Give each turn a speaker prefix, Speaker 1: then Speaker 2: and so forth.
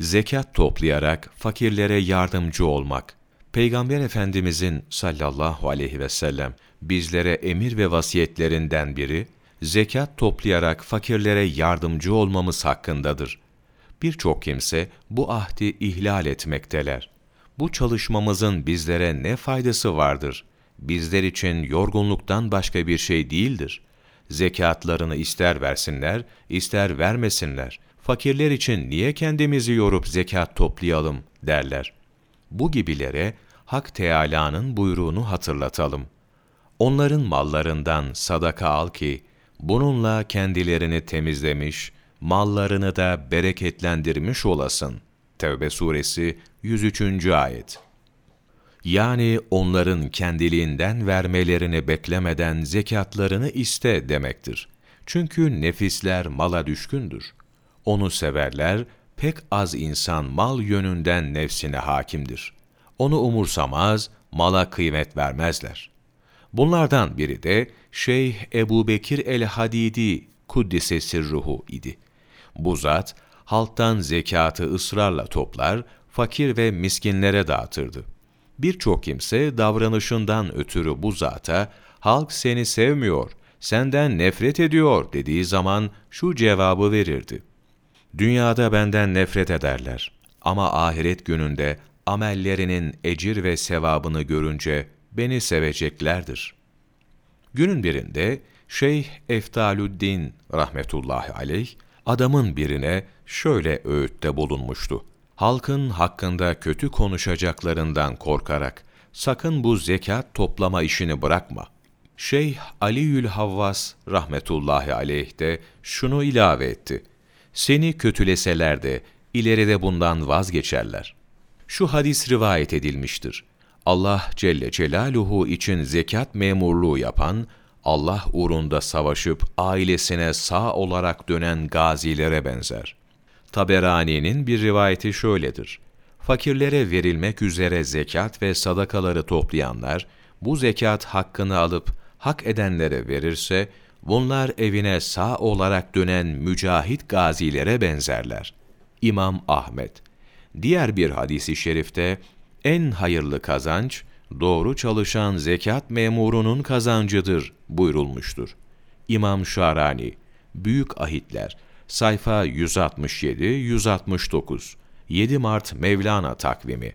Speaker 1: Zekat toplayarak fakirlere yardımcı olmak. Peygamber Efendimizin sallallahu aleyhi ve sellem bizlere emir ve vasiyetlerinden biri, zekat toplayarak fakirlere yardımcı olmamız hakkındadır. Birçok kimse bu ahdi ihlal etmekteler. Bu çalışmamızın bizlere ne faydası vardır? Bizler için yorgunluktan başka bir şey değildir. Zekatlarını ister versinler, ister vermesinler. Fakirler için niye kendimizi yorup zekat toplayalım derler. Bu gibilere Hak Teâlâ'nın buyruğunu hatırlatalım. Onların mallarından sadaka al ki, bununla kendilerini temizlemiş, mallarını da bereketlendirmiş olasın. Tevbe suresi 103. ayet. Yani onların kendiliğinden vermelerini beklemeden zekatlarını iste demektir. Çünkü nefisler mala düşkündür. Onu severler, pek az insan mal yönünden nefsine hakimdir. Onu umursamaz, mala kıymet vermezler. Bunlardan biri de Şeyh Ebu Bekir el-Hadidi Kuddise ruhu idi. Bu zat, halktan zekatı ısrarla toplar, fakir ve miskinlere dağıtırdı. Birçok kimse davranışından ötürü bu zata, halk seni sevmiyor, senden nefret ediyor dediği zaman şu cevabı verirdi. Dünyada benden nefret ederler ama ahiret gününde amellerinin ecir ve sevabını görünce beni seveceklerdir. Günün birinde Şeyh Eftalüddin rahmetullahi aleyh adamın birine şöyle öğütte bulunmuştu. Halkın hakkında kötü konuşacaklarından korkarak sakın bu zekat toplama işini bırakma. Şeyh Aliül Havvas rahmetullahi aleyh de şunu ilave etti. Seni kötüleseler de ileride bundan vazgeçerler. Şu hadis rivayet edilmiştir. Allah Celle Celaluhu için zekat memurluğu yapan, Allah uğrunda savaşıp ailesine sağ olarak dönen gazilere benzer. Taberani'nin bir rivayeti şöyledir. Fakirlere verilmek üzere zekat ve sadakaları toplayanlar, bu zekat hakkını alıp hak edenlere verirse, bunlar evine sağ olarak dönen mücahit gazilere benzerler. İmam Ahmet Diğer bir hadisi şerifte, en hayırlı kazanç, doğru çalışan zekat memurunun kazancıdır buyurulmuştur. İmam Şarani, Büyük Ahitler, sayfa 167-169, 7 Mart Mevlana takvimi,